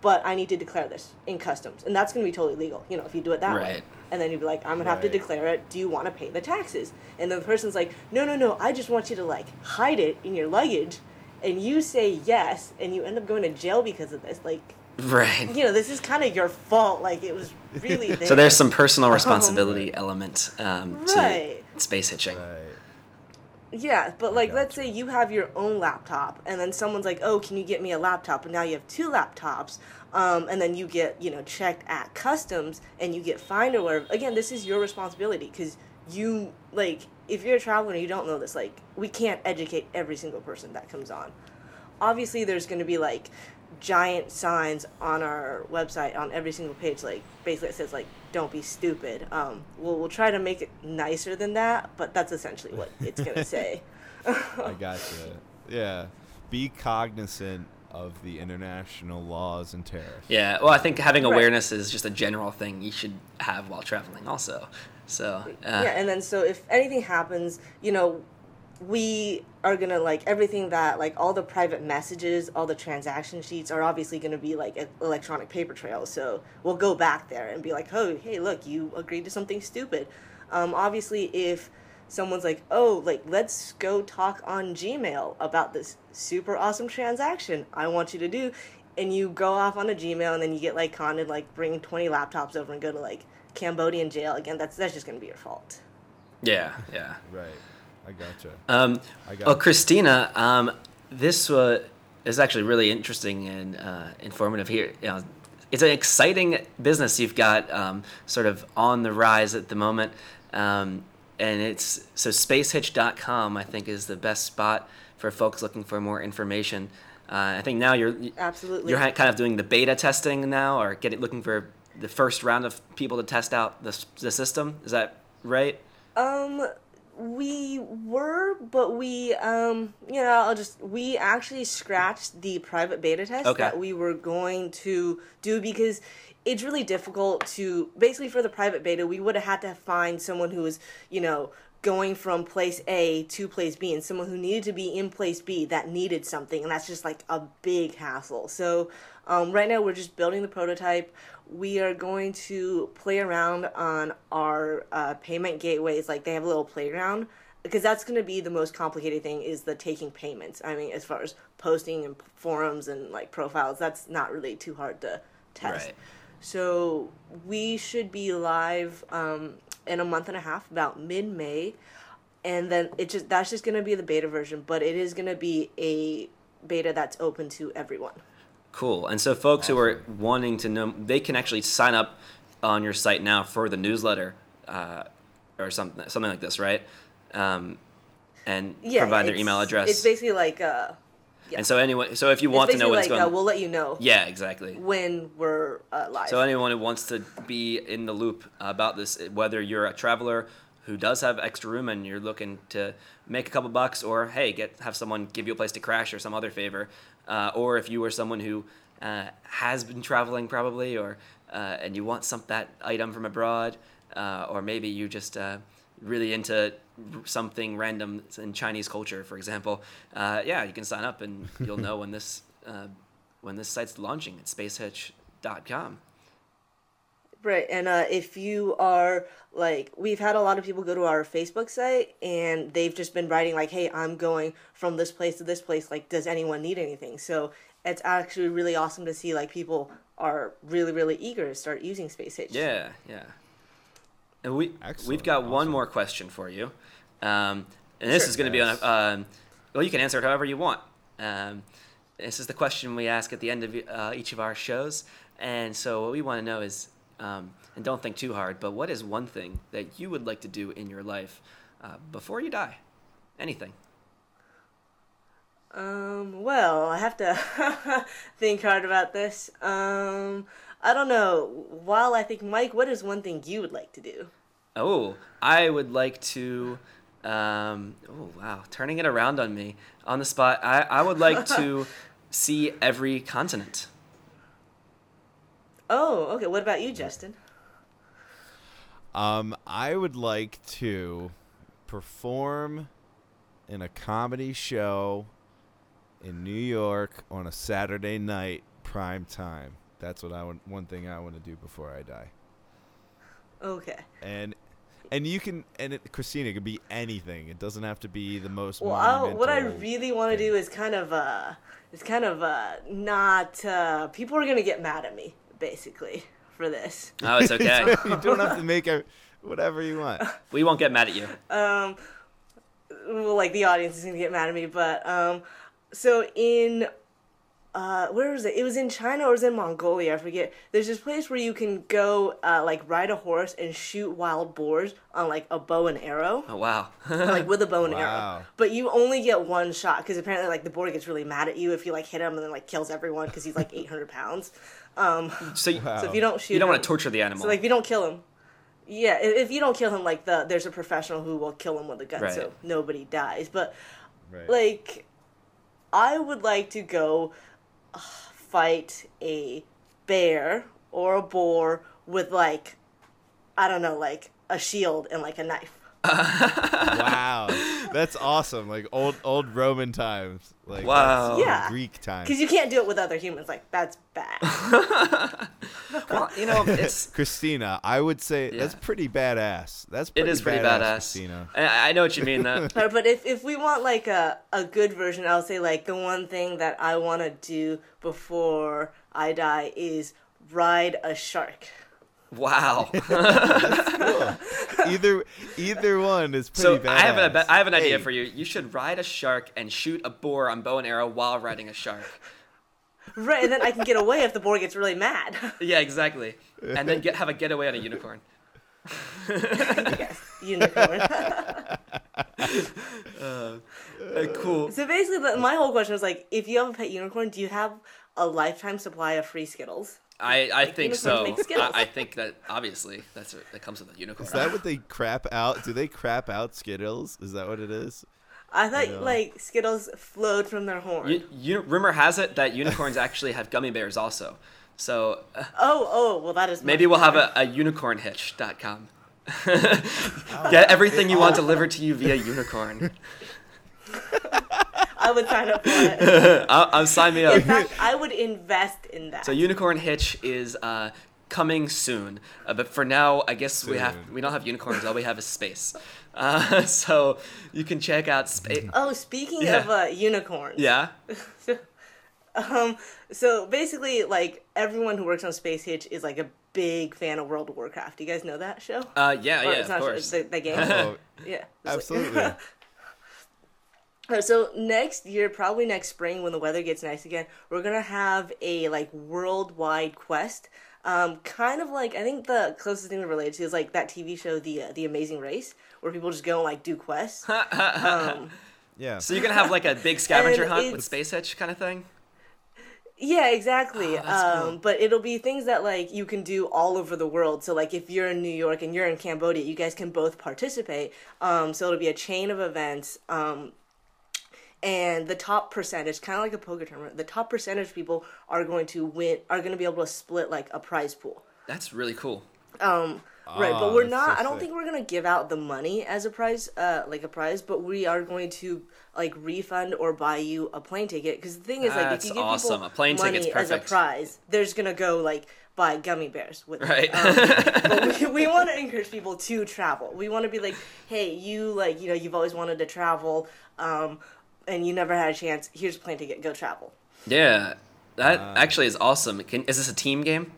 but I need to declare this in customs, and that's going to be totally legal. You know, if you do it that way. And then you'd be like, I'm gonna have to declare it. Do you want to pay the taxes? And then the person's like, No, no, no. I just want you to like hide it in your luggage. And you say yes, and you end up going to jail because of this. Like, Right. you know, this is kind of your fault. Like, it was really there. So there's some personal responsibility element um, to Right. Space hitching. Right. Yeah, but like, let's say you have your own laptop, and then someone's like, "Oh, can you get me a laptop?" And now you have two laptops, um, and then you get you know checked at customs, and you get fined or whatever. Again, this is your responsibility because you like if you're a traveler and you don't know this, like we can't educate every single person that comes on. Obviously, there's going to be like giant signs on our website on every single page, like basically it says like "Don't be stupid." Um, we'll we'll try to make it nicer than that, but that's essentially what it's going to say. I gotcha. Yeah. Be cognizant of the international laws and tariffs. Yeah, well, I think having Right. awareness is just a general thing you should have while traveling, also. So, uh, yeah, and then so if anything happens, you know, we are gonna like everything that like all the private messages, all the transaction sheets are obviously gonna be like electronic paper trails. So we'll go back there and be like, oh, hey, look, you agreed to something stupid. Um, obviously, if someone's like, oh, like let's go talk on Gmail about this super awesome transaction I want you to do, and you go off on a Gmail and then you get like conned and like bring twenty laptops over and go to like Cambodian jail again. That's that's just gonna be your fault. yeah, yeah. Right. I gotcha. Um, I got well. Christina, um, this uh, is actually really interesting and uh, informative here. You know, it's an exciting business you've got um, sort of on the rise at the moment. Um, and it's so spacehitch.com, I think, is the best spot for folks looking for more information. Uh, I think now you're Absolutely. you're kind of doing the beta testing now, or getting looking for the first round of people to test out the, the system. Is that right? Um, we were, but we, um, you know, I'll just, we actually scratched the private beta test Okay. that we were going to do because it's really difficult to, basically for the private beta, we would have had to find someone who was, you know, going from place A to place B and someone who needed to be in place B that needed something and that's just like a big hassle. So um, right now we're just building the prototype. We are going to play around on our uh, payment gateways like they have a little playground because that's going to be the most complicated thing is the taking payments. I mean as far as posting and forums and like profiles that's not really too hard to test. Right. So we should be live um, in a month and a half, about mid May, and then it just that's just gonna be the beta version, but it is gonna be a beta that's open to everyone. Cool. And so, folks who are wanting to know, they can actually sign up on your site now for the newsletter uh, or something, something like this, right? Um, and Yeah, provide their email address. It's basically like uh, yeah. And so, anyway, so if you want to know what's like going, uh, we'll let you know yeah, exactly. when we're uh, live. So anyone who wants to be in the loop about this, whether you're a traveler who does have extra room and you're looking to make a couple bucks, or hey, get have someone give you a place to crash or some other favor, uh, or if you are someone who uh, has been traveling probably, or uh, and you want some that item from abroad, uh, or maybe you just uh, really into something random in Chinese culture, for example, uh, yeah, you can sign up and you'll know when this uh, when this site's launching at spacehitch.com. Right, and uh, if you are like, we've had a lot of people go to our Facebook site and they've just been writing like, "Hey, I'm going from this place to this place. Like, does anyone need anything?" So it's actually really awesome to see like people are really, really eager to start using Space Hitch. Yeah, yeah. And we Excellent, we've got one more question for you, um, and this Sure. is going to be on. A, um, well, you can answer it however you want. Um, this is the question we ask at the end of uh, each of our shows, and so what we want to know is, um, and don't think too hard, but what is one thing that you would like to do in your life uh, before you die? Anything. Um. Well, I have to think hard about this. Um. I don't know. While I think, Mike, what is one thing you would like to do? Oh, I would like to. Um, oh wow, turning it around on me on the spot. I, I would like to see every continent. Oh, okay. What about you, Justin? Um, I would like to perform in a comedy show in New York on a Saturday night, prime time. That's what I want. One thing I want to do before I die. Okay. And and you can and it, Christina it could be anything. It doesn't have to be the most. Well, I, what I really want to do is kind of uh, is kind of uh, not. Uh, people are gonna get mad at me basically for this. Oh, it's okay. you don't have to make a whatever you want. we won't get mad at you. Um, well, like the audience is gonna get mad at me, but um, so in uh, where was it? It was in China or it was in Mongolia. I forget. There's this place where you can go, uh, like, ride a horse and shoot wild boars on like a bow and arrow, Oh wow. like with a bow and Wow. arrow. But you only get one shot because apparently, like, the boar gets really mad at you if you like hit him and then like kills everyone because he's like 800 pounds. So you, Wow. So if you don't shoot, you don't want to torture the animal. So like, if you don't kill him, yeah, if, if you don't kill him, like the there's a professional who will kill him with a gun, Right. so nobody dies. But Right. like, I would like to go uh, fight a bear or a boar with like, I don't know, like a shield and like a knife. Wow, that's awesome. Like old old Roman times. Like Wow. Yeah. Greek times. Because you can't do it with other humans. Like that's bad. well, you know, it's Christina, I would say that's Yeah. pretty badass. That's it pretty is pretty badass, badass. Christina. I, I know what you mean. That But but if, if we want like a, a good version, I'll say like the one thing that I want to do before I die is ride a shark. Wow. Either either one is pretty so badass. I have a, I have an idea Hey, for you. You should ride a shark and shoot a boar on bow and arrow while riding a shark. Right, and then I can get away if the boar gets really mad. Yeah, exactly. And then get have a getaway on a unicorn. yes, unicorn. Uh, cool. so basically, my whole question was like, if you have a pet unicorn, do you have a lifetime supply of free Skittles? I, I think so. I, I think that obviously that's what, that comes with a unicorn. Is that what they crap out? Do they crap out Skittles? Is that what it is? I thought know. like Skittles flowed from their horn. You, you, rumor has it that unicorns actually have gummy bears also. So uh, oh, oh, well that is maybe we'll have better. a, a unicornhitch.com. Get everything you want delivered to you via unicorn. I would sign up for it. I'll, I'll sign me up. In fact, I would invest in that. So Unicorn Hitch is uh, coming soon, uh, but for now, I guess we have we don't have unicorns. All we have is space. Uh, so you can check out space. oh, speaking Yeah. of uh, unicorns. Yeah. Um, so basically, like everyone who works on Space Hitch is like a big fan of World of Warcraft. Do you guys know that show? Uh, yeah. Or Yeah. it's Of not a show, course. the, the game. Oh, yeah, absolutely. like- absolutely. So next year, probably next spring, when the weather gets nice again, we're gonna have a like worldwide quest. Um, kind of like I think the closest thing to relate to is like that TV show, the uh, the Amazing Race, where people just go and like do quests. um, yeah. So you're gonna have like a big scavenger hunt with it's- Space Hitch kind of thing. Yeah, exactly. Oh, that's um, cool. But it'll be things that like you can do all over the world. So like if you're in New York and you're in Cambodia, you guys can both participate. Um, so it'll be a chain of events. Um, and the top percentage, kind of like a poker tournament, the top percentage people are going to win, are going to be able to split like a prize pool. That's really cool. Um, right, Ah, but we're not. so I don't think we're gonna give out the money as a prize, uh, like a prize. But we are going to like refund or buy you a plane ticket. Because the thing is, like, if you give awesome. people A plane money as a prize, there's gonna go like buy gummy bears with it. Right. Um, but we, we want to encourage people to travel. We want to be like, hey, you like, you know, you've always wanted to travel, um, and you never had a chance. Here's a plane ticket. Go travel. Yeah. That actually is awesome. Can, is this a team game?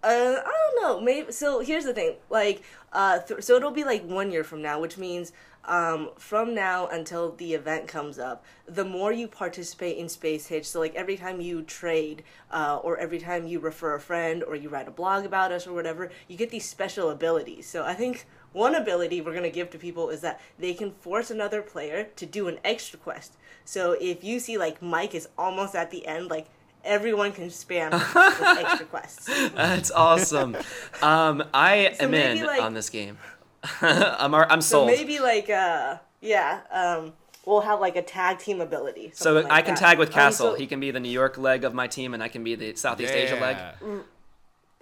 Uh, I don't know. Maybe so. Here's the thing. Like, uh, th- so it'll be like one year from now, which means um, from now until the event comes up, the more you participate in Space Hitch. So like every time you trade, uh, or every time you refer a friend, or you write a blog about us, or whatever, you get these special abilities. So I think. One ability we're gonna give to people is that they can force another player to do an extra quest. So if you see like Mike is almost at the end, like everyone can spam with extra quests. That's awesome. um, I So am in like- on this game. I'm I'm So sold. maybe like uh yeah, um we'll have like a tag team ability. So like I can that. tag with Um, Castle. so- he can be the New York leg of my team, and I can be the Southeast Asia leg.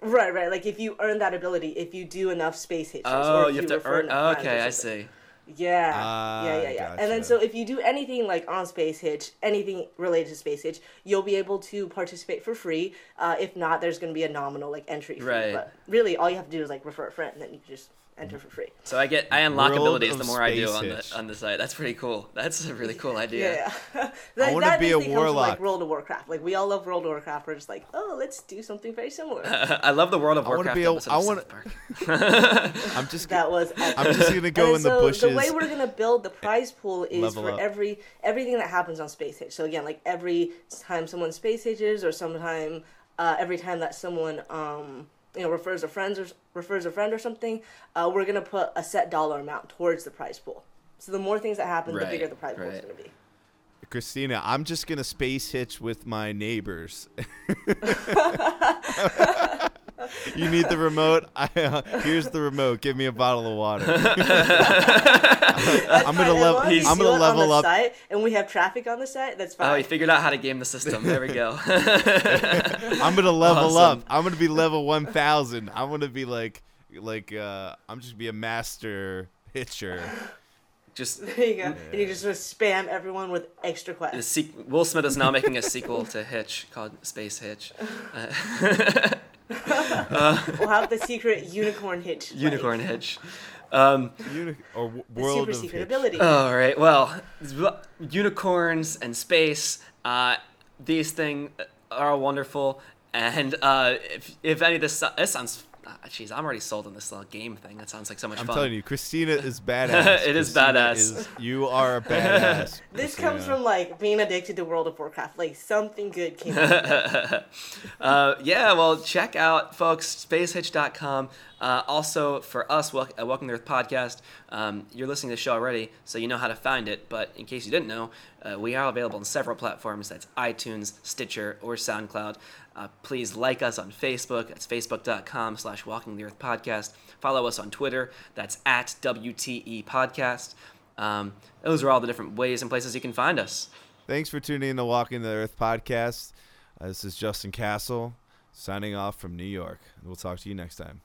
Yeah. right, right. Like if you earn that ability, if you do enough space hitches. Oh, or if you have to earn. enough friends or Okay, I see. Yeah, Ah, yeah, yeah, yeah. And then so if you do anything like on Space Hitch, anything related to Space Hitch, you'll be able to participate for free. Uh, if not, there's going to be a nominal like entry fee. Right. But really, all you have to do is like refer a friend, and then you just enter for free. So I get I unlock World abilities the of more I do on Hitch. the on the site. That's pretty cool. That's a really cool idea. Yeah, yeah. that, wanna be a basically warlock. like World of Warcraft. Like we all love World of Warcraft. We're just like, oh, let's do something very similar. I love the World of Warcraft. I wanna be a- episode I wanna- I'm just. that was. I'm just gonna go and in so the bushes. The way we're gonna build the prize pool is Level for up. every everything that happens on Space Hitch. So again, like every time someone space hitches, or sometime uh, every time that someone um, you know refers a friend or refers a friend or something, uh, we're gonna put a set dollar amount towards the prize pool. So the more things that happen, the bigger the prize pool is gonna be. Christina, I'm just gonna space hitch with my neighbors. you need the remote? I, uh, here's the remote. Give me a bottle of water. I'm gonna Fine, as level. long as you I'm gonna it on level the up. Site, and we have traffic on the site. That's fine. Oh, he figured out how to game the system. There we go. I'm gonna level Awesome. up. I'm gonna be level 1,000. I'm gonna be like, like, uh, I'm just gonna be a master hitcher. Just there you go. And you just sort of spam everyone with extra the quests. sequ- Will Smith is now making a sequel to Hitch called Space Hitch. Uh, We'll have the secret unicorn hitch. like, Unicorn Hitch. Um, Uni- or w- the super of secret hitch. ability. all right. Well, unicorns and space. Uh, these things are wonderful. And uh, if, if any of this, this sounds. Uh, Jeez, I'm already sold on this little game thing. That sounds like so much fun. I'm telling you, Christina is badass. It is Christina badass. is- you are a badass. This Christina. comes from like being addicted to World of Warcraft. Like something good came out. of it. Uh, yeah, well, check out, folks, spacehitch.com. Uh, also, for us, wel- uh, Walking the Earth podcast, um, you're listening to the show already, so you know how to find it. But in case you didn't know, uh, we are available on several platforms. That's iTunes, Stitcher, or SoundCloud. Uh, please like us on Facebook. That's facebook.com slash Walking the Earth podcast. Follow us on Twitter. That's at WTE podcast. Um, those are all the different ways and places you can find us. Thanks for tuning in to Walking the Earth podcast. Uh, this is Justin Castle signing off from New York. We'll talk to you next time.